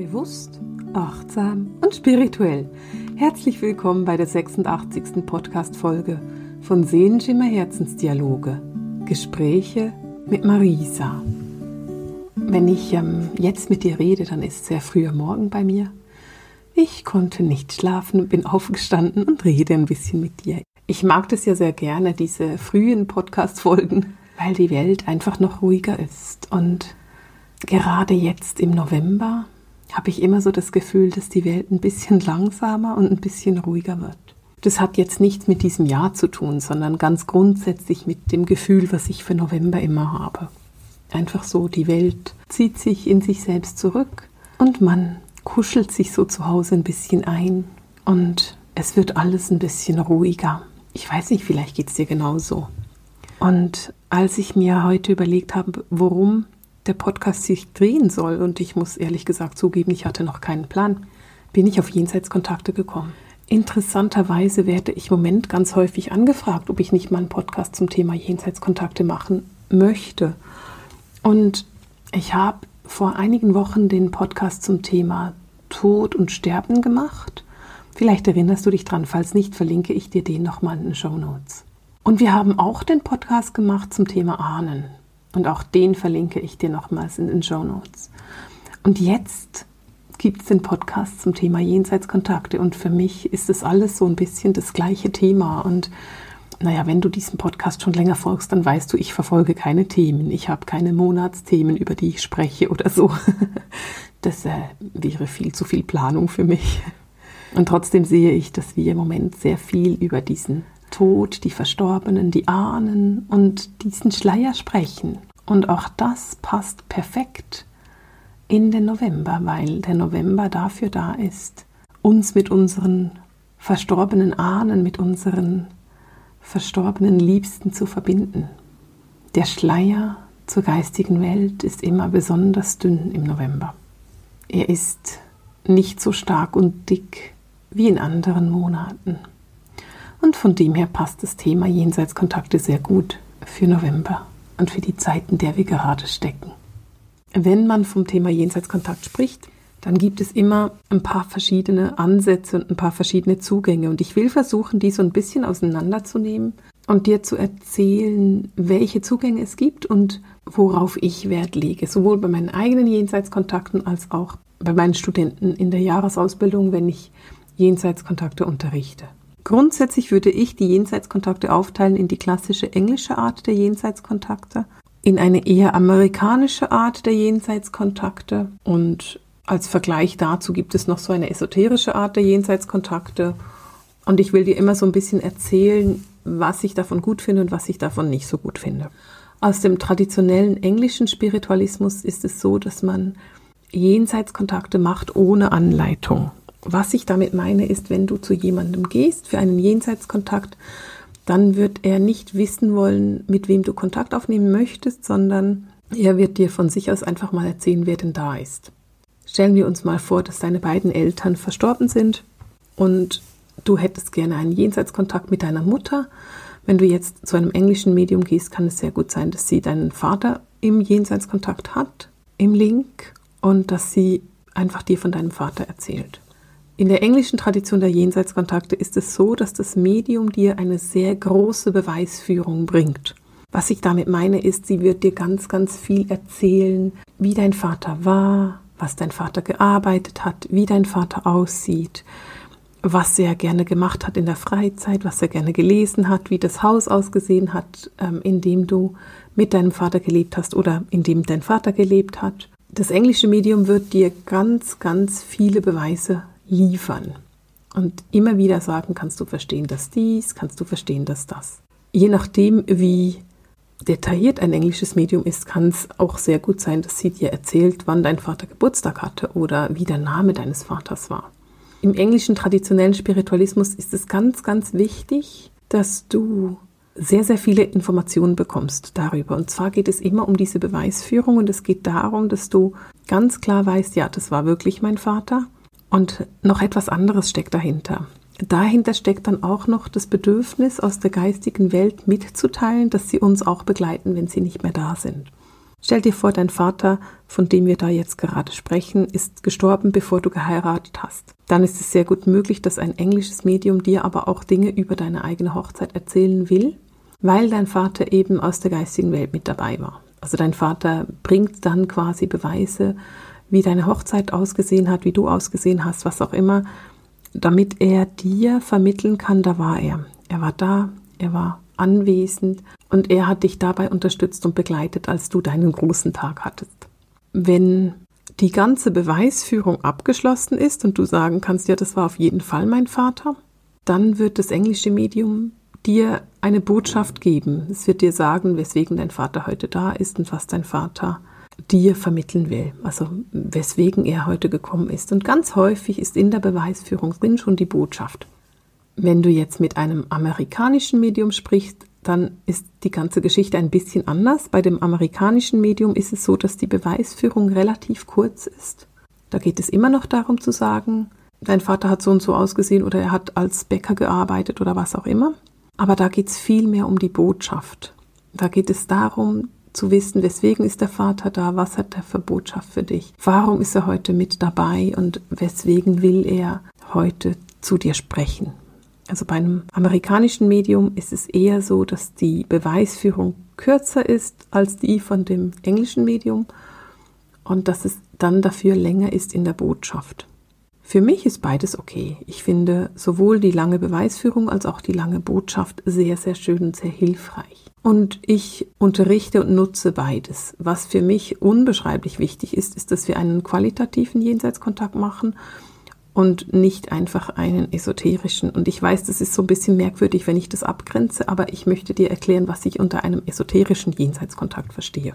Bewusst, achtsam und spirituell. Herzlich willkommen bei der 86. Podcast-Folge von Sehenschimmer Herzensdialoge. Gespräche mit Marisa. Wenn ich ähm, jetzt mit dir rede, dann ist es sehr früher Morgen bei mir. Ich konnte nicht schlafen, bin aufgestanden und rede ein bisschen mit dir. Ich mag das ja sehr gerne, diese frühen Podcast-Folgen, weil die Welt einfach noch ruhiger ist. Und gerade jetzt im November habe ich immer so das Gefühl, dass die Welt ein bisschen langsamer und ein bisschen ruhiger wird. Das hat jetzt nichts mit diesem Jahr zu tun, sondern ganz grundsätzlich mit dem Gefühl, was ich für November immer habe. Einfach so, die Welt zieht sich in sich selbst zurück und man kuschelt sich so zu Hause ein bisschen ein und es wird alles ein bisschen ruhiger. Ich weiß nicht, vielleicht geht es dir genauso. Und als ich mir heute überlegt habe, worum der Podcast sich drehen soll, und ich muss ehrlich gesagt zugeben, ich hatte noch keinen Plan, bin ich auf Jenseitskontakte gekommen. Interessanterweise werde ich im Moment ganz häufig angefragt, ob ich nicht mal einen Podcast zum Thema Jenseitskontakte machen möchte. Und ich habe vor einigen Wochen den Podcast zum Thema Tod und Sterben gemacht. Vielleicht erinnerst du dich dran, falls nicht, verlinke ich dir den nochmal in den Show Notes. Und wir haben auch den Podcast gemacht zum Thema Ahnen. Und auch den verlinke ich dir nochmals in den Show Notes. Und jetzt gibt es den Podcast zum Thema Jenseitskontakte. Und für mich ist das alles so ein bisschen das gleiche Thema. Und naja, wenn du diesem Podcast schon länger folgst, dann weißt du, ich verfolge keine Themen. Ich habe keine Monatsthemen, über die ich spreche oder so. Das äh, wäre viel zu viel Planung für mich. Und trotzdem sehe ich, dass wir im Moment sehr viel über diesen Tod, die Verstorbenen, die Ahnen und diesen Schleier sprechen. Und auch das passt perfekt in den November, weil der November dafür da ist, uns mit unseren verstorbenen Ahnen, mit unseren verstorbenen Liebsten zu verbinden. Der Schleier zur geistigen Welt ist immer besonders dünn im November. Er ist nicht so stark und dick wie in anderen Monaten. Und von dem her passt das Thema Jenseitskontakte sehr gut für November und für die Zeit, in der wir gerade stecken. Wenn man vom Thema Jenseitskontakt spricht, dann gibt es immer ein paar verschiedene Ansätze und ein paar verschiedene Zugänge. Und ich will versuchen, die so ein bisschen auseinanderzunehmen und dir zu erzählen, welche Zugänge es gibt und worauf ich Wert lege. Sowohl bei meinen eigenen Jenseitskontakten als auch bei meinen Studenten in der Jahresausbildung, wenn ich Jenseitskontakte unterrichte. Grundsätzlich würde ich die Jenseitskontakte aufteilen in die klassische englische Art der Jenseitskontakte, in eine eher amerikanische Art der Jenseitskontakte und als Vergleich dazu gibt es noch so eine esoterische Art der Jenseitskontakte und ich will dir immer so ein bisschen erzählen, was ich davon gut finde und was ich davon nicht so gut finde. Aus dem traditionellen englischen Spiritualismus ist es so, dass man Jenseitskontakte macht ohne Anleitung. Was ich damit meine, ist, wenn du zu jemandem gehst für einen Jenseitskontakt, dann wird er nicht wissen wollen, mit wem du Kontakt aufnehmen möchtest, sondern er wird dir von sich aus einfach mal erzählen, wer denn da ist. Stellen wir uns mal vor, dass deine beiden Eltern verstorben sind und du hättest gerne einen Jenseitskontakt mit deiner Mutter. Wenn du jetzt zu einem englischen Medium gehst, kann es sehr gut sein, dass sie deinen Vater im Jenseitskontakt hat, im Link, und dass sie einfach dir von deinem Vater erzählt. In der englischen Tradition der Jenseitskontakte ist es so, dass das Medium dir eine sehr große Beweisführung bringt. Was ich damit meine, ist, sie wird dir ganz, ganz viel erzählen, wie dein Vater war, was dein Vater gearbeitet hat, wie dein Vater aussieht, was er gerne gemacht hat in der Freizeit, was er gerne gelesen hat, wie das Haus ausgesehen hat, ähm, in dem du mit deinem Vater gelebt hast oder in dem dein Vater gelebt hat. Das englische Medium wird dir ganz, ganz viele Beweise liefern. Und immer wieder sagen, kannst du verstehen, dass dies, kannst du verstehen, dass das. Je nachdem, wie detailliert ein englisches Medium ist, kann es auch sehr gut sein, dass sie dir erzählt, wann dein Vater Geburtstag hatte oder wie der Name deines Vaters war. Im englischen traditionellen Spiritualismus ist es ganz, ganz wichtig, dass du sehr, sehr viele Informationen bekommst darüber. Und zwar geht es immer um diese Beweisführung und es geht darum, dass du ganz klar weißt, ja, das war wirklich mein Vater und noch etwas anderes steckt dahinter. Dahinter steckt dann auch noch das Bedürfnis aus der geistigen Welt mitzuteilen, dass sie uns auch begleiten, wenn sie nicht mehr da sind. Stell dir vor, dein Vater, von dem wir da jetzt gerade sprechen, ist gestorben, bevor du geheiratet hast. Dann ist es sehr gut möglich, dass ein englisches Medium dir aber auch Dinge über deine eigene Hochzeit erzählen will, weil dein Vater eben aus der geistigen Welt mit dabei war. Also dein Vater bringt dann quasi Beweise, wie deine Hochzeit ausgesehen hat, wie du ausgesehen hast, was auch immer, damit er dir vermitteln kann, da war er. Er war da, er war anwesend und er hat dich dabei unterstützt und begleitet, als du deinen großen Tag hattest. Wenn die ganze Beweisführung abgeschlossen ist und du sagen kannst, ja, das war auf jeden Fall mein Vater, dann wird das englische Medium dir eine Botschaft geben. Es wird dir sagen, weswegen dein Vater heute da ist und was dein Vater dir vermitteln will, also weswegen er heute gekommen ist. Und ganz häufig ist in der Beweisführung drin schon die Botschaft. Wenn du jetzt mit einem amerikanischen Medium sprichst, dann ist die ganze Geschichte ein bisschen anders. Bei dem amerikanischen Medium ist es so, dass die Beweisführung relativ kurz ist. Da geht es immer noch darum zu sagen, dein Vater hat so und so ausgesehen oder er hat als Bäcker gearbeitet oder was auch immer. Aber da geht es viel mehr um die Botschaft. Da geht es darum zu wissen, weswegen ist der Vater da, was hat er für Botschaft für dich, warum ist er heute mit dabei und weswegen will er heute zu dir sprechen. Also bei einem amerikanischen Medium ist es eher so, dass die Beweisführung kürzer ist als die von dem englischen Medium und dass es dann dafür länger ist in der Botschaft. Für mich ist beides okay. Ich finde sowohl die lange Beweisführung als auch die lange Botschaft sehr, sehr schön und sehr hilfreich. Und ich unterrichte und nutze beides. Was für mich unbeschreiblich wichtig ist, ist, dass wir einen qualitativen Jenseitskontakt machen und nicht einfach einen esoterischen. Und ich weiß, das ist so ein bisschen merkwürdig, wenn ich das abgrenze, aber ich möchte dir erklären, was ich unter einem esoterischen Jenseitskontakt verstehe.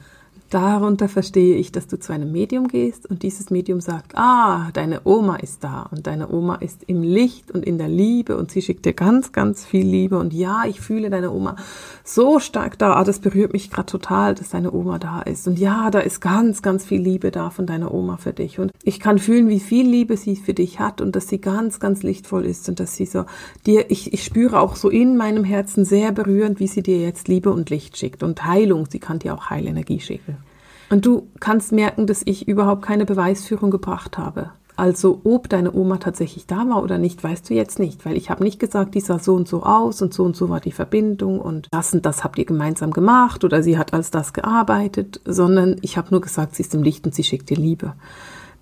Darunter verstehe ich, dass du zu einem Medium gehst und dieses Medium sagt, ah, deine Oma ist da und deine Oma ist im Licht und in der Liebe und sie schickt dir ganz, ganz viel Liebe und ja, ich fühle deine Oma so stark da, ah, das berührt mich gerade total, dass deine Oma da ist. Und ja, da ist ganz, ganz viel Liebe da von deiner Oma für dich. Und ich kann fühlen, wie viel Liebe sie für dich hat und dass sie ganz, ganz lichtvoll ist und dass sie so dir, ich, ich spüre auch so in meinem Herzen sehr berührend, wie sie dir jetzt Liebe und Licht schickt und Heilung, sie kann dir auch Heilenergie schicken. Und du kannst merken, dass ich überhaupt keine Beweisführung gebracht habe. Also ob deine Oma tatsächlich da war oder nicht, weißt du jetzt nicht, weil ich habe nicht gesagt, die sah so und so aus und so und so war die Verbindung und das und das habt ihr gemeinsam gemacht oder sie hat als das gearbeitet, sondern ich habe nur gesagt, sie ist im Licht und sie schickt dir Liebe.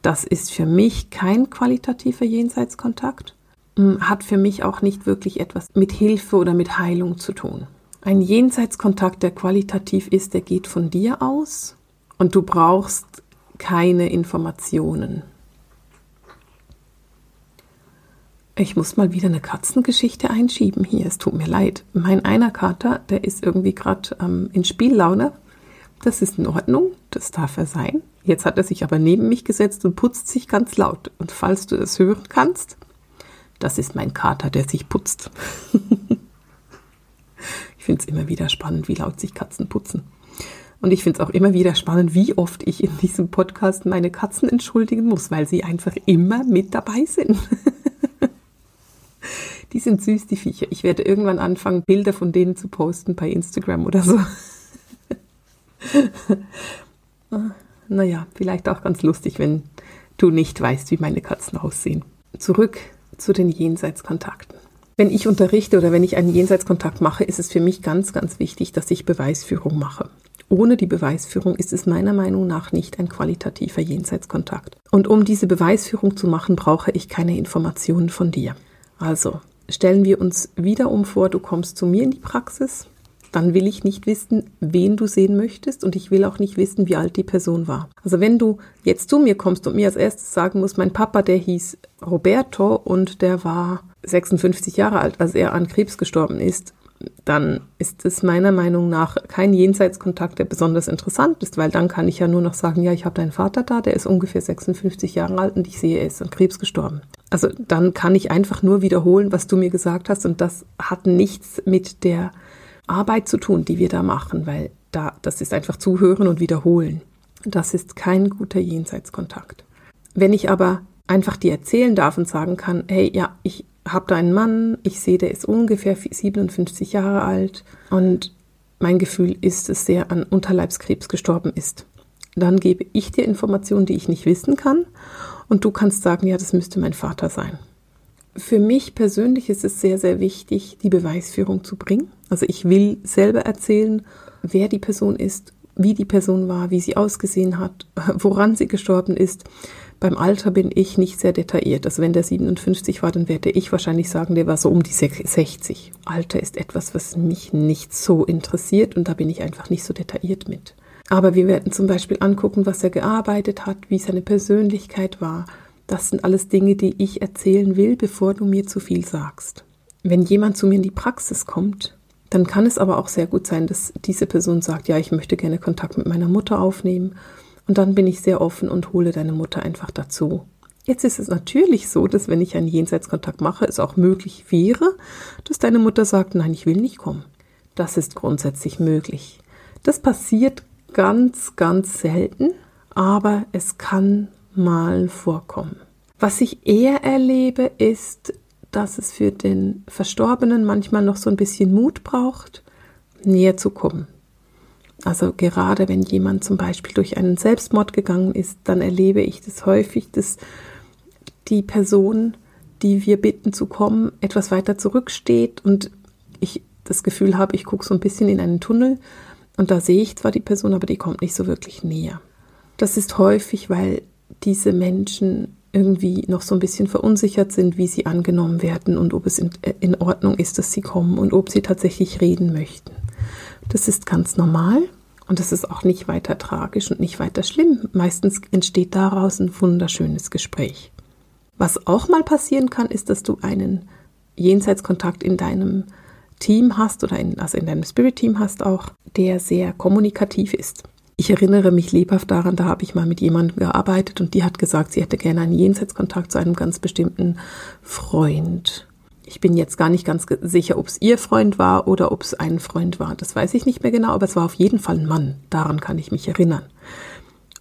Das ist für mich kein qualitativer Jenseitskontakt, hm, hat für mich auch nicht wirklich etwas mit Hilfe oder mit Heilung zu tun. Ein Jenseitskontakt, der qualitativ ist, der geht von dir aus und du brauchst keine Informationen. Ich muss mal wieder eine Katzengeschichte einschieben hier. Es tut mir leid. Mein einer Kater, der ist irgendwie gerade ähm, in Spiellaune. Das ist in Ordnung, das darf er sein. Jetzt hat er sich aber neben mich gesetzt und putzt sich ganz laut. Und falls du es hören kannst, das ist mein Kater, der sich putzt. ich finde es immer wieder spannend, wie laut sich Katzen putzen. Und ich finde es auch immer wieder spannend, wie oft ich in diesem Podcast meine Katzen entschuldigen muss, weil sie einfach immer mit dabei sind. die sind süß, die Viecher. Ich werde irgendwann anfangen, Bilder von denen zu posten bei Instagram oder so. naja, vielleicht auch ganz lustig, wenn du nicht weißt, wie meine Katzen aussehen. Zurück zu den Jenseitskontakten. Wenn ich unterrichte oder wenn ich einen Jenseitskontakt mache, ist es für mich ganz, ganz wichtig, dass ich Beweisführung mache. Ohne die Beweisführung ist es meiner Meinung nach nicht ein qualitativer Jenseitskontakt. Und um diese Beweisführung zu machen, brauche ich keine Informationen von dir. Also stellen wir uns wieder um vor, du kommst zu mir in die Praxis, dann will ich nicht wissen, wen du sehen möchtest und ich will auch nicht wissen, wie alt die Person war. Also wenn du jetzt zu mir kommst und mir als erstes sagen musst, mein Papa, der hieß Roberto und der war 56 Jahre alt, als er an Krebs gestorben ist, dann ist es meiner Meinung nach kein Jenseitskontakt, der besonders interessant ist, weil dann kann ich ja nur noch sagen, ja, ich habe deinen Vater da, der ist ungefähr 56 Jahre alt und ich sehe, er ist an Krebs gestorben. Also dann kann ich einfach nur wiederholen, was du mir gesagt hast und das hat nichts mit der Arbeit zu tun, die wir da machen, weil da das ist einfach zuhören und wiederholen. Das ist kein guter Jenseitskontakt. Wenn ich aber einfach dir erzählen darf und sagen kann, hey, ja, ich habe da einen Mann, ich sehe, der ist ungefähr 57 Jahre alt und mein Gefühl ist, dass er an Unterleibskrebs gestorben ist. dann gebe ich dir Informationen, die ich nicht wissen kann. Und du kannst sagen, ja, das müsste mein Vater sein. Für mich persönlich ist es sehr, sehr wichtig, die Beweisführung zu bringen. Also ich will selber erzählen, wer die Person ist, wie die Person war, wie sie ausgesehen hat, woran sie gestorben ist. Beim Alter bin ich nicht sehr detailliert. Also wenn der 57 war, dann werde ich wahrscheinlich sagen, der war so um die 60. Alter ist etwas, was mich nicht so interessiert und da bin ich einfach nicht so detailliert mit. Aber wir werden zum Beispiel angucken, was er gearbeitet hat, wie seine Persönlichkeit war. Das sind alles Dinge, die ich erzählen will, bevor du mir zu viel sagst. Wenn jemand zu mir in die Praxis kommt, dann kann es aber auch sehr gut sein, dass diese Person sagt, ja, ich möchte gerne Kontakt mit meiner Mutter aufnehmen. Und dann bin ich sehr offen und hole deine Mutter einfach dazu. Jetzt ist es natürlich so, dass wenn ich einen Jenseitskontakt mache, es auch möglich wäre, dass deine Mutter sagt, nein, ich will nicht kommen. Das ist grundsätzlich möglich. Das passiert ganz, ganz selten, aber es kann mal vorkommen. Was ich eher erlebe, ist, dass es für den Verstorbenen manchmal noch so ein bisschen Mut braucht, näher zu kommen. Also gerade wenn jemand zum Beispiel durch einen Selbstmord gegangen ist, dann erlebe ich das häufig, dass die Person, die wir bitten zu kommen, etwas weiter zurücksteht und ich das Gefühl habe, ich gucke so ein bisschen in einen Tunnel und da sehe ich zwar die Person, aber die kommt nicht so wirklich näher. Das ist häufig, weil diese Menschen irgendwie noch so ein bisschen verunsichert sind, wie sie angenommen werden und ob es in, äh, in Ordnung ist, dass sie kommen und ob sie tatsächlich reden möchten. Das ist ganz normal und das ist auch nicht weiter tragisch und nicht weiter schlimm. Meistens entsteht daraus ein wunderschönes Gespräch. Was auch mal passieren kann, ist, dass du einen Jenseitskontakt in deinem Team hast oder in, also in deinem Spirit-Team hast auch, der sehr kommunikativ ist. Ich erinnere mich lebhaft daran, da habe ich mal mit jemandem gearbeitet und die hat gesagt, sie hätte gerne einen Jenseitskontakt zu einem ganz bestimmten Freund. Ich bin jetzt gar nicht ganz sicher, ob es ihr Freund war oder ob es ein Freund war. Das weiß ich nicht mehr genau, aber es war auf jeden Fall ein Mann. Daran kann ich mich erinnern.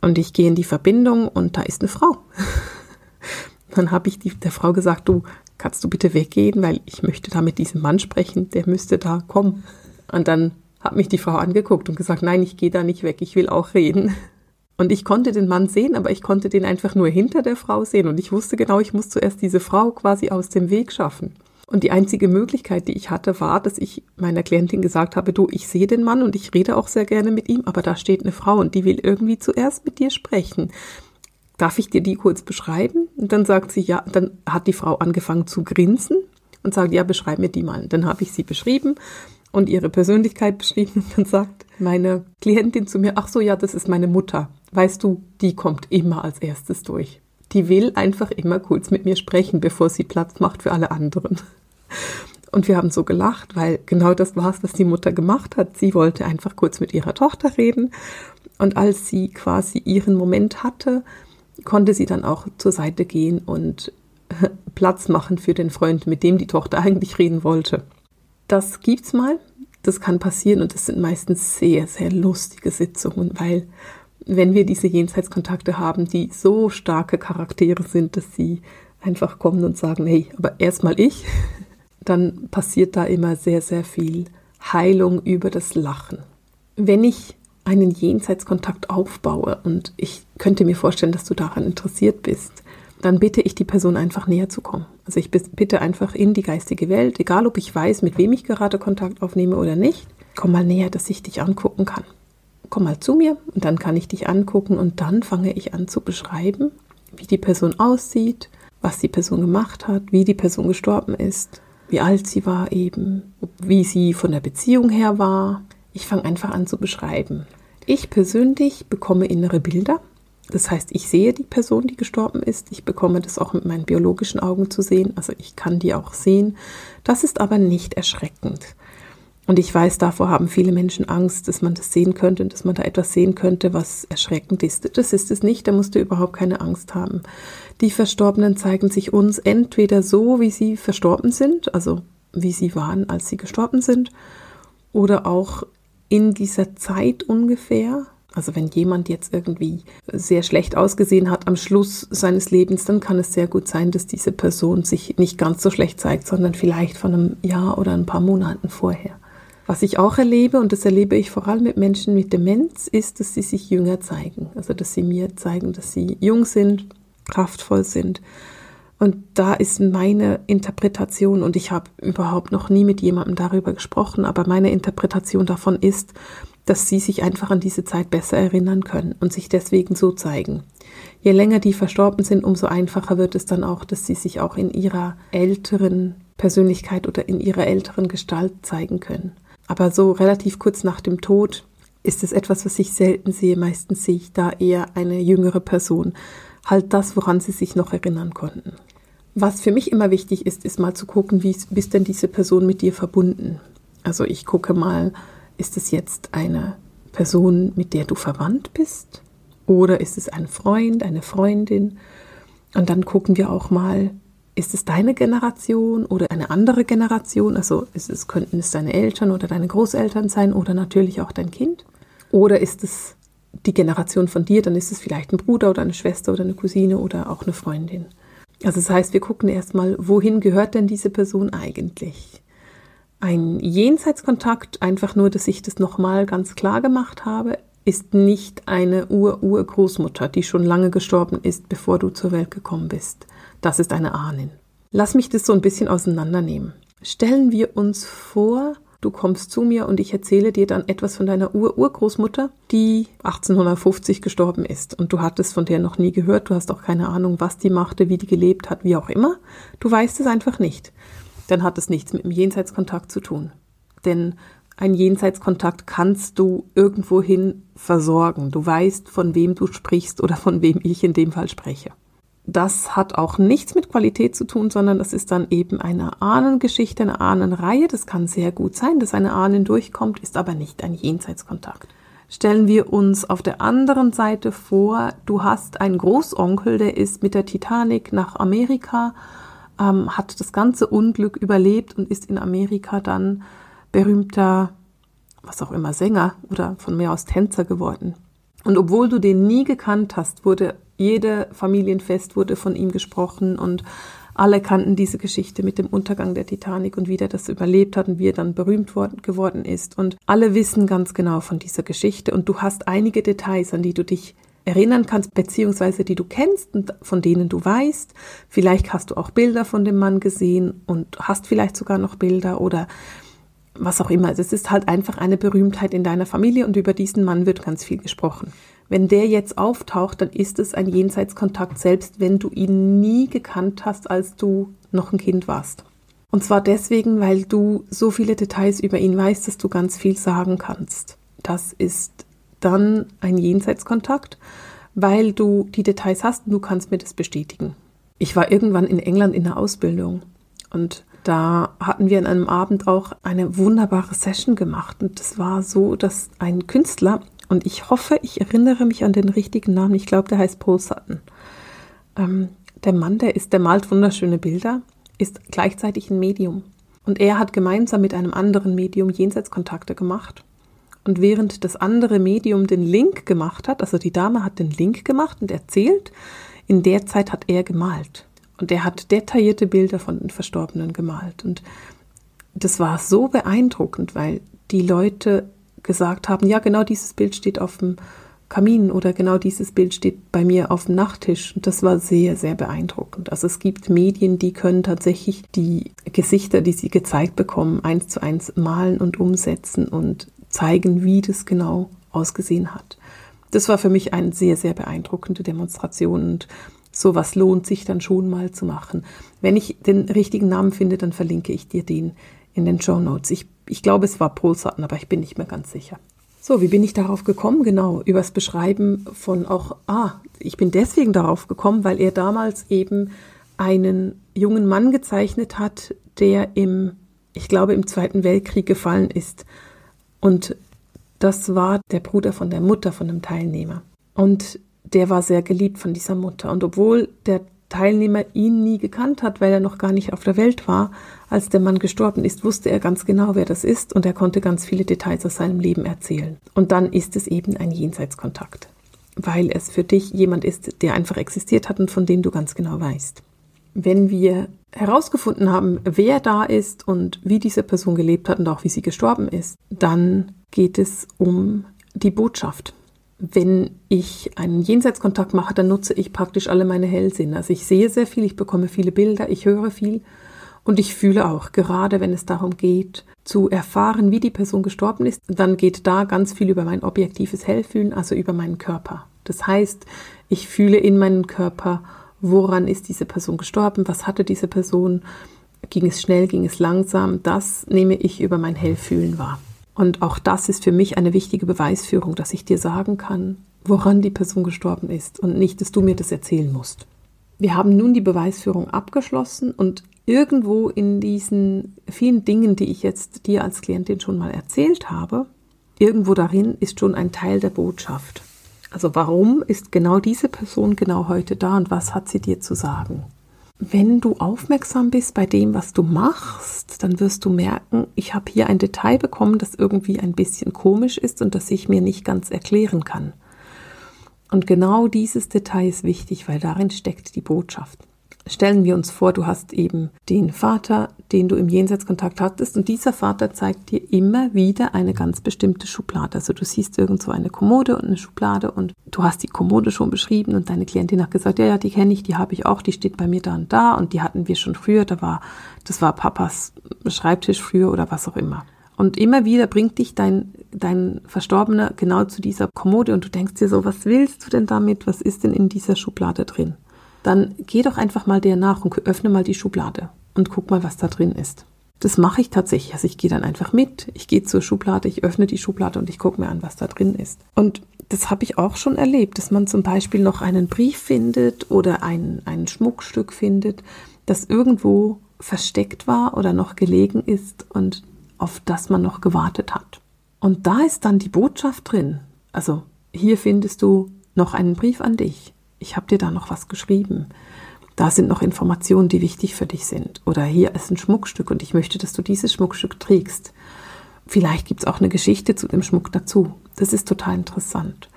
Und ich gehe in die Verbindung und da ist eine Frau. Dann habe ich die, der Frau gesagt, du, kannst du bitte weggehen, weil ich möchte da mit diesem Mann sprechen, der müsste da kommen. Und dann hat mich die Frau angeguckt und gesagt, nein, ich gehe da nicht weg, ich will auch reden. Und ich konnte den Mann sehen, aber ich konnte den einfach nur hinter der Frau sehen. Und ich wusste genau, ich muss zuerst diese Frau quasi aus dem Weg schaffen. Und die einzige Möglichkeit, die ich hatte, war, dass ich meiner Klientin gesagt habe, du, ich sehe den Mann und ich rede auch sehr gerne mit ihm, aber da steht eine Frau und die will irgendwie zuerst mit dir sprechen darf ich dir die kurz beschreiben? Und dann sagt sie, ja, dann hat die Frau angefangen zu grinsen und sagt, ja, beschreib mir die mal. Dann habe ich sie beschrieben und ihre Persönlichkeit beschrieben und dann sagt meine Klientin zu mir, ach so, ja, das ist meine Mutter. Weißt du, die kommt immer als erstes durch. Die will einfach immer kurz mit mir sprechen, bevor sie Platz macht für alle anderen. Und wir haben so gelacht, weil genau das war es, was die Mutter gemacht hat. Sie wollte einfach kurz mit ihrer Tochter reden. Und als sie quasi ihren Moment hatte, konnte sie dann auch zur Seite gehen und Platz machen für den Freund, mit dem die Tochter eigentlich reden wollte. Das gibt's mal, das kann passieren und das sind meistens sehr, sehr lustige Sitzungen, weil wenn wir diese Jenseitskontakte haben, die so starke Charaktere sind, dass sie einfach kommen und sagen, hey, aber erstmal ich, dann passiert da immer sehr, sehr viel Heilung über das Lachen. Wenn ich einen Jenseitskontakt aufbaue und ich könnte mir vorstellen, dass du daran interessiert bist, dann bitte ich die Person einfach näher zu kommen. Also ich bitte einfach in die geistige Welt, egal ob ich weiß, mit wem ich gerade Kontakt aufnehme oder nicht, komm mal näher, dass ich dich angucken kann. Komm mal zu mir und dann kann ich dich angucken und dann fange ich an zu beschreiben, wie die Person aussieht, was die Person gemacht hat, wie die Person gestorben ist, wie alt sie war eben, wie sie von der Beziehung her war, ich fange einfach an zu beschreiben. Ich persönlich bekomme innere Bilder. Das heißt, ich sehe die Person, die gestorben ist. Ich bekomme das auch mit meinen biologischen Augen zu sehen. Also ich kann die auch sehen. Das ist aber nicht erschreckend. Und ich weiß, davor haben viele Menschen Angst, dass man das sehen könnte und dass man da etwas sehen könnte, was erschreckend ist. Das ist es nicht, da musst du überhaupt keine Angst haben. Die Verstorbenen zeigen sich uns entweder so, wie sie verstorben sind, also wie sie waren, als sie gestorben sind, oder auch in dieser Zeit ungefähr, also wenn jemand jetzt irgendwie sehr schlecht ausgesehen hat am Schluss seines Lebens, dann kann es sehr gut sein, dass diese Person sich nicht ganz so schlecht zeigt, sondern vielleicht von einem Jahr oder ein paar Monaten vorher. Was ich auch erlebe, und das erlebe ich vor allem mit Menschen mit Demenz, ist, dass sie sich jünger zeigen. Also, dass sie mir zeigen, dass sie jung sind, kraftvoll sind. Und da ist meine Interpretation, und ich habe überhaupt noch nie mit jemandem darüber gesprochen, aber meine Interpretation davon ist, dass sie sich einfach an diese Zeit besser erinnern können und sich deswegen so zeigen. Je länger die verstorben sind, umso einfacher wird es dann auch, dass sie sich auch in ihrer älteren Persönlichkeit oder in ihrer älteren Gestalt zeigen können. Aber so relativ kurz nach dem Tod ist es etwas, was ich selten sehe. Meistens sehe ich da eher eine jüngere Person. Halt das, woran sie sich noch erinnern konnten. Was für mich immer wichtig ist, ist mal zu gucken, wie ist denn diese Person mit dir verbunden. Also ich gucke mal, ist es jetzt eine Person, mit der du verwandt bist? Oder ist es ein Freund, eine Freundin? Und dann gucken wir auch mal, ist es deine Generation oder eine andere Generation? Also ist es, könnten es deine Eltern oder deine Großeltern sein oder natürlich auch dein Kind? Oder ist es die Generation von dir? Dann ist es vielleicht ein Bruder oder eine Schwester oder eine Cousine oder auch eine Freundin. Also das heißt, wir gucken erstmal, wohin gehört denn diese Person eigentlich? Ein Jenseitskontakt, einfach nur, dass ich das nochmal ganz klar gemacht habe, ist nicht eine Ur-Urgroßmutter, die schon lange gestorben ist, bevor du zur Welt gekommen bist. Das ist eine Ahnin. Lass mich das so ein bisschen auseinandernehmen. Stellen wir uns vor, du kommst zu mir und ich erzähle dir dann etwas von deiner Ur-Urgroßmutter, die 1850 gestorben ist. Und du hattest von der noch nie gehört, du hast auch keine Ahnung, was die machte, wie die gelebt hat, wie auch immer. Du weißt es einfach nicht dann hat es nichts mit dem Jenseitskontakt zu tun. Denn ein Jenseitskontakt kannst du irgendwohin versorgen. Du weißt, von wem du sprichst oder von wem ich in dem Fall spreche. Das hat auch nichts mit Qualität zu tun, sondern das ist dann eben eine Ahnengeschichte, eine Ahnenreihe. Das kann sehr gut sein, dass eine Ahnen durchkommt, ist aber nicht ein Jenseitskontakt. Stellen wir uns auf der anderen Seite vor, du hast einen Großonkel, der ist mit der Titanic nach Amerika ähm, hat das ganze Unglück überlebt und ist in Amerika dann berühmter, was auch immer, Sänger oder von mir aus Tänzer geworden. Und obwohl du den nie gekannt hast, wurde jede Familienfest wurde von ihm gesprochen und alle kannten diese Geschichte mit dem Untergang der Titanic und wie der das überlebt hat und wie er dann berühmt worden, geworden ist. Und alle wissen ganz genau von dieser Geschichte und du hast einige Details, an die du dich erinnern kannst, beziehungsweise die du kennst und von denen du weißt. Vielleicht hast du auch Bilder von dem Mann gesehen und hast vielleicht sogar noch Bilder oder was auch immer. Also es ist halt einfach eine Berühmtheit in deiner Familie und über diesen Mann wird ganz viel gesprochen. Wenn der jetzt auftaucht, dann ist es ein Jenseitskontakt, selbst wenn du ihn nie gekannt hast, als du noch ein Kind warst. Und zwar deswegen, weil du so viele Details über ihn weißt, dass du ganz viel sagen kannst. Das ist dann ein Jenseitskontakt, weil du die Details hast und du kannst mir das bestätigen. Ich war irgendwann in England in der Ausbildung und da hatten wir an einem Abend auch eine wunderbare Session gemacht und das war so, dass ein Künstler und ich hoffe, ich erinnere mich an den richtigen Namen. Ich glaube, der heißt Paul Sutton. Ähm, der Mann, der ist, der malt wunderschöne Bilder, ist gleichzeitig ein Medium. Und er hat gemeinsam mit einem anderen Medium Jenseitskontakte gemacht. Und während das andere Medium den Link gemacht hat, also die Dame hat den Link gemacht und erzählt, in der Zeit hat er gemalt. Und er hat detaillierte Bilder von den Verstorbenen gemalt. Und das war so beeindruckend, weil die Leute gesagt haben, ja, genau dieses Bild steht auf dem Kamin oder genau dieses Bild steht bei mir auf dem Nachttisch. Und das war sehr, sehr beeindruckend. Also es gibt Medien, die können tatsächlich die Gesichter, die sie gezeigt bekommen, eins zu eins malen und umsetzen und zeigen, wie das genau ausgesehen hat. Das war für mich eine sehr, sehr beeindruckende Demonstration und sowas lohnt sich dann schon mal zu machen. Wenn ich den richtigen Namen finde, dann verlinke ich dir den in den Show Notes. Ich, ich glaube, es war Paul Sutton, aber ich bin nicht mehr ganz sicher. So, wie bin ich darauf gekommen? Genau, übers Beschreiben von auch, ah, ich bin deswegen darauf gekommen, weil er damals eben einen jungen Mann gezeichnet hat, der im, ich glaube, im Zweiten Weltkrieg gefallen ist und das war der Bruder von der Mutter von dem Teilnehmer. Und der war sehr geliebt von dieser Mutter. Und obwohl der Teilnehmer ihn nie gekannt hat, weil er noch gar nicht auf der Welt war, als der Mann gestorben ist, wusste er ganz genau, wer das ist und er konnte ganz viele Details aus seinem Leben erzählen. Und dann ist es eben ein Jenseitskontakt, weil es für dich jemand ist, der einfach existiert hat und von dem du ganz genau weißt. wenn wir herausgefunden haben, wer da ist und wie diese Person gelebt hat und auch wie sie gestorben ist, dann geht es um die Botschaft. Wenn ich einen Jenseitskontakt mache, dann nutze ich praktisch alle meine Hellsinne. Also ich sehe sehr viel, ich bekomme viele Bilder, ich höre viel und ich fühle auch, gerade wenn es darum geht, zu erfahren, wie die Person gestorben ist, dann geht da ganz viel über mein objektives Hellfühlen, also über meinen Körper. Das heißt, ich fühle in meinen Körper, woran ist diese Person gestorben, was hatte diese Person, ging es schnell, ging es langsam, das nehme ich über mein Hellfühlen wahr. Und auch das ist für mich eine wichtige Beweisführung, dass ich dir sagen kann, woran die Person gestorben ist und nicht, dass du mir das erzählen musst. Wir haben nun die Beweisführung abgeschlossen und irgendwo in diesen vielen Dingen, die ich jetzt dir als Klientin schon mal erzählt habe, irgendwo darin ist schon ein Teil der Botschaft. Also warum ist genau diese Person genau heute da und was hat sie dir zu sagen? Wenn du aufmerksam bist bei dem, was du machst, dann wirst du merken, ich habe hier ein Detail bekommen, das irgendwie ein bisschen komisch ist und das ich mir nicht ganz erklären kann. Und genau dieses Detail ist wichtig, weil darin steckt die Botschaft. Stellen wir uns vor, du hast eben den Vater, den du im Jenseitskontakt hattest, und dieser Vater zeigt dir immer wieder eine ganz bestimmte Schublade. Also du siehst irgendwo eine Kommode und eine Schublade und du hast die Kommode schon beschrieben und deine Klientin hat gesagt, ja, ja, die kenne ich, die habe ich auch, die steht bei mir da und da und die hatten wir schon früher, da war, das war Papas Schreibtisch früher oder was auch immer. Und immer wieder bringt dich dein, dein Verstorbener genau zu dieser Kommode und du denkst dir so, was willst du denn damit? Was ist denn in dieser Schublade drin? Dann geh doch einfach mal der nach und öffne mal die Schublade und guck mal, was da drin ist. Das mache ich tatsächlich. Also ich gehe dann einfach mit. Ich gehe zur Schublade, ich öffne die Schublade und ich gucke mir an, was da drin ist. Und das habe ich auch schon erlebt, dass man zum Beispiel noch einen Brief findet oder ein, ein Schmuckstück findet, das irgendwo versteckt war oder noch gelegen ist und auf das man noch gewartet hat. Und da ist dann die Botschaft drin. Also hier findest du noch einen Brief an dich ich habe dir da noch was geschrieben. Da sind noch Informationen, die wichtig für dich sind. Oder hier ist ein Schmuckstück und ich möchte, dass du dieses Schmuckstück trägst. Vielleicht gibt es auch eine Geschichte zu dem Schmuck dazu. Das ist total interessant.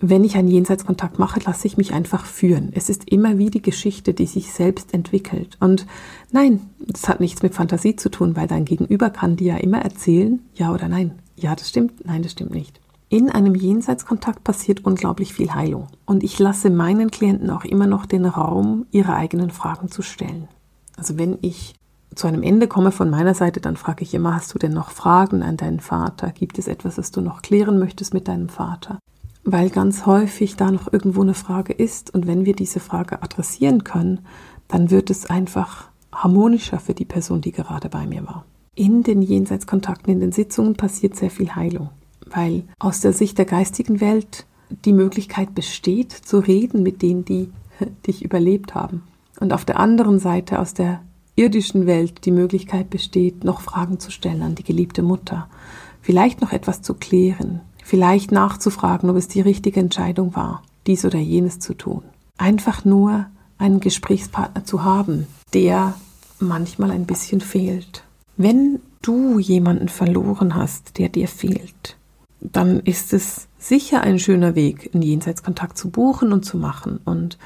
Wenn ich einen Jenseitskontakt mache, lasse ich mich einfach führen. Es ist immer wie die Geschichte, die sich selbst entwickelt. Und nein, das hat nichts mit Fantasie zu tun, weil dein Gegenüber kann dir ja immer erzählen, ja oder nein. Ja, das stimmt, nein, das stimmt nicht in einem Jenseitskontakt passiert unglaublich viel Heilung. Und ich lasse meinen Klienten auch immer noch den Raum, ihre eigenen Fragen zu stellen. Also wenn ich zu einem Ende komme von meiner Seite, dann frage ich immer, hast du denn noch Fragen an deinen Vater? Gibt es etwas, das du noch klären möchtest mit deinem Vater? Weil ganz häufig da noch irgendwo eine Frage ist und wenn wir diese Frage adressieren können, dann wird es einfach harmonischer für die Person, die gerade bei mir war. In den Jenseitskontakten, in den Sitzungen passiert sehr viel Heilung weil aus der Sicht der geistigen Welt die Möglichkeit besteht, zu reden mit denen, die dich überlebt haben. Und auf der anderen Seite aus der irdischen Welt die Möglichkeit besteht, noch Fragen zu stellen an die geliebte Mutter, vielleicht noch etwas zu klären, vielleicht nachzufragen, ob es die richtige Entscheidung war, dies oder jenes zu tun. Einfach nur einen Gesprächspartner zu haben, der manchmal ein bisschen fehlt. Wenn du jemanden verloren hast, der dir fehlt, dann ist es sicher ein schöner Weg, einen Jenseitskontakt zu buchen und zu machen. Und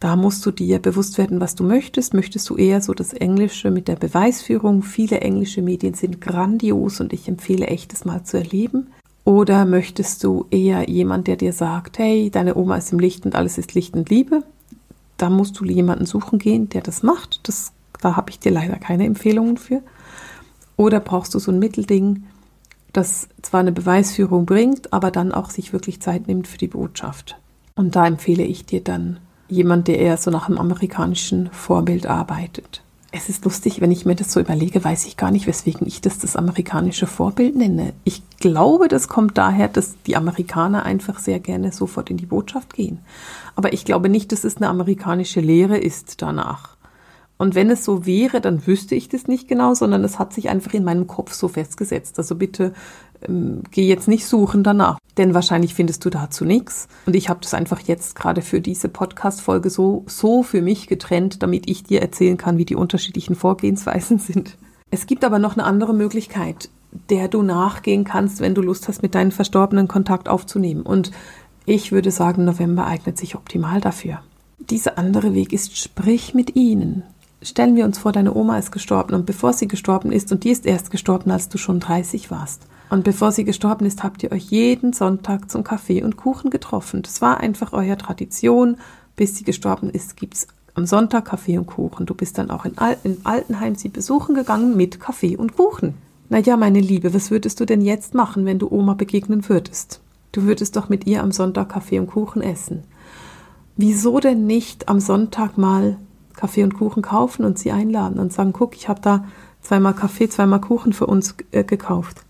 da musst du dir bewusst werden, was du möchtest. Möchtest du eher so das Englische mit der Beweisführung? Viele englische Medien sind grandios und ich empfehle echt, es mal zu erleben. Oder möchtest du eher jemand, der dir sagt, hey, deine Oma ist im Licht und alles ist Licht und Liebe? Da musst du jemanden suchen gehen, der das macht. Das, da habe ich dir leider keine Empfehlungen für. Oder brauchst du so ein Mittelding, das zwar eine Beweisführung bringt, aber dann auch sich wirklich Zeit nimmt für die Botschaft. Und da empfehle ich dir dann jemand, der eher so nach einem amerikanischen Vorbild arbeitet. Es ist lustig, wenn ich mir das so überlege, weiß ich gar nicht, weswegen ich das das amerikanische Vorbild nenne. Ich glaube, das kommt daher, dass die Amerikaner einfach sehr gerne sofort in die Botschaft gehen. Aber ich glaube nicht, dass es eine amerikanische Lehre ist danach. Und wenn es so wäre, dann wüsste ich das nicht genau, sondern es hat sich einfach in meinem Kopf so festgesetzt. Also bitte ähm, geh jetzt nicht suchen danach, denn wahrscheinlich findest du dazu nichts. Und ich habe das einfach jetzt gerade für diese Podcast-Folge so, so für mich getrennt, damit ich dir erzählen kann, wie die unterschiedlichen Vorgehensweisen sind. Es gibt aber noch eine andere Möglichkeit, der du nachgehen kannst, wenn du Lust hast, mit deinen Verstorbenen Kontakt aufzunehmen. Und ich würde sagen, November eignet sich optimal dafür. dieser andere Weg ist, sprich mit ihnen. Stellen wir uns vor, deine Oma ist gestorben und bevor sie gestorben ist, und die ist erst gestorben, als du schon 30 warst. Und bevor sie gestorben ist, habt ihr euch jeden Sonntag zum Kaffee und Kuchen getroffen. Das war einfach eure Tradition. Bis sie gestorben ist, gibt es am Sonntag Kaffee und Kuchen. Du bist dann auch in, Al in Altenheim sie besuchen gegangen mit Kaffee und Kuchen. Naja, meine Liebe, was würdest du denn jetzt machen, wenn du Oma begegnen würdest? Du würdest doch mit ihr am Sonntag Kaffee und Kuchen essen. Wieso denn nicht am Sonntag mal Kaffee und Kuchen kaufen und sie einladen und sagen, guck, ich habe da zweimal Kaffee, zweimal Kuchen für uns äh, gekauft.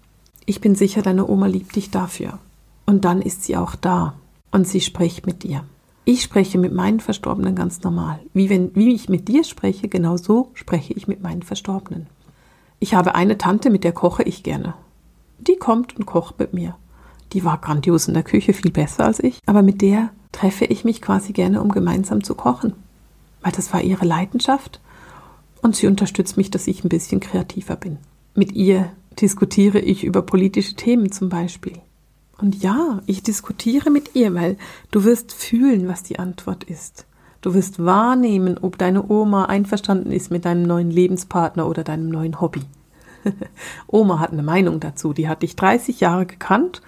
Ich bin sicher, deine Oma liebt dich dafür. Und dann ist sie auch da und sie spricht mit dir. Ich spreche mit meinen Verstorbenen ganz normal. Wie, wenn, wie ich mit dir spreche, genau so spreche ich mit meinen Verstorbenen. Ich habe eine Tante, mit der koche ich gerne. Die kommt und kocht mit mir. Die war grandios in der Küche, viel besser als ich, aber mit der treffe ich mich quasi gerne, um gemeinsam zu kochen. Weil das war ihre Leidenschaft und sie unterstützt mich, dass ich ein bisschen kreativer bin. Mit ihr diskutiere ich über politische Themen zum Beispiel. Und ja, ich diskutiere mit ihr, weil du wirst fühlen, was die Antwort ist. Du wirst wahrnehmen, ob deine Oma einverstanden ist mit deinem neuen Lebenspartner oder deinem neuen Hobby. Oma hat eine Meinung dazu, die hat dich 30 Jahre gekannt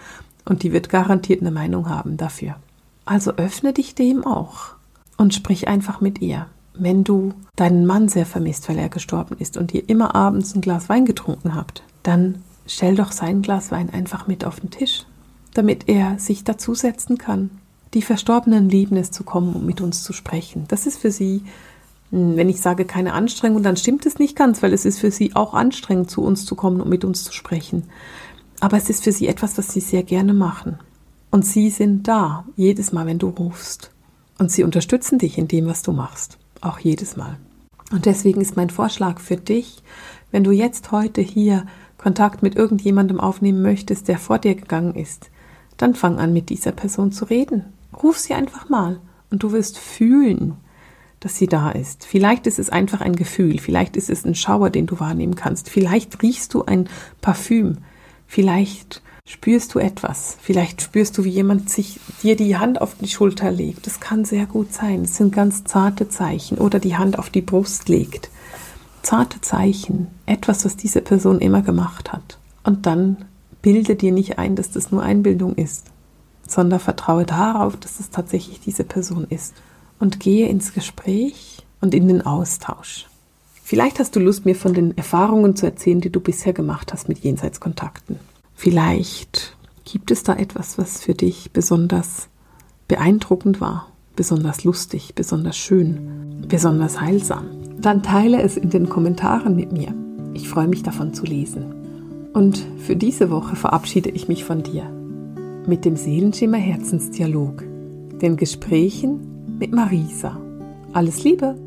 und die wird garantiert eine Meinung haben dafür. Also öffne dich dem auch und sprich einfach mit ihr. Wenn du deinen Mann sehr vermisst, weil er gestorben ist und ihr immer abends ein Glas Wein getrunken habt, dann stell doch sein Glas Wein einfach mit auf den Tisch, damit er sich dazusetzen kann. Die Verstorbenen lieben es zu kommen und mit uns zu sprechen. Das ist für sie, hm, wenn ich sage keine Anstrengung, dann stimmt es nicht ganz, weil es ist für sie auch anstrengend, zu uns zu kommen und mit uns zu sprechen. Aber es ist für sie etwas, was sie sehr gerne machen. Und sie sind da, jedes Mal, wenn du rufst. Und sie unterstützen dich in dem, was du machst. Auch jedes Mal. Und deswegen ist mein Vorschlag für dich, wenn du jetzt heute hier Kontakt mit irgendjemandem aufnehmen möchtest, der vor dir gegangen ist, dann fang an, mit dieser Person zu reden. Ruf sie einfach mal und du wirst fühlen, dass sie da ist. Vielleicht ist es einfach ein Gefühl, vielleicht ist es ein Schauer, den du wahrnehmen kannst, vielleicht riechst du ein Parfüm, Vielleicht spürst du etwas. Vielleicht spürst du, wie jemand sich dir die Hand auf die Schulter legt. Das kann sehr gut sein. Es sind ganz zarte Zeichen. Oder die Hand auf die Brust legt. Zarte Zeichen. Etwas, was diese Person immer gemacht hat. Und dann bilde dir nicht ein, dass das nur Einbildung ist, sondern vertraue darauf, dass es tatsächlich diese Person ist. Und gehe ins Gespräch und in den Austausch. Vielleicht hast du Lust, mir von den Erfahrungen zu erzählen, die du bisher gemacht hast mit Jenseitskontakten. Vielleicht gibt es da etwas, was für dich besonders beeindruckend war, besonders lustig, besonders schön, besonders heilsam. Dann teile es in den Kommentaren mit mir. Ich freue mich davon zu lesen. Und für diese Woche verabschiede ich mich von dir mit dem Seelenschimmer Herzensdialog, den Gesprächen mit Marisa. Alles Liebe!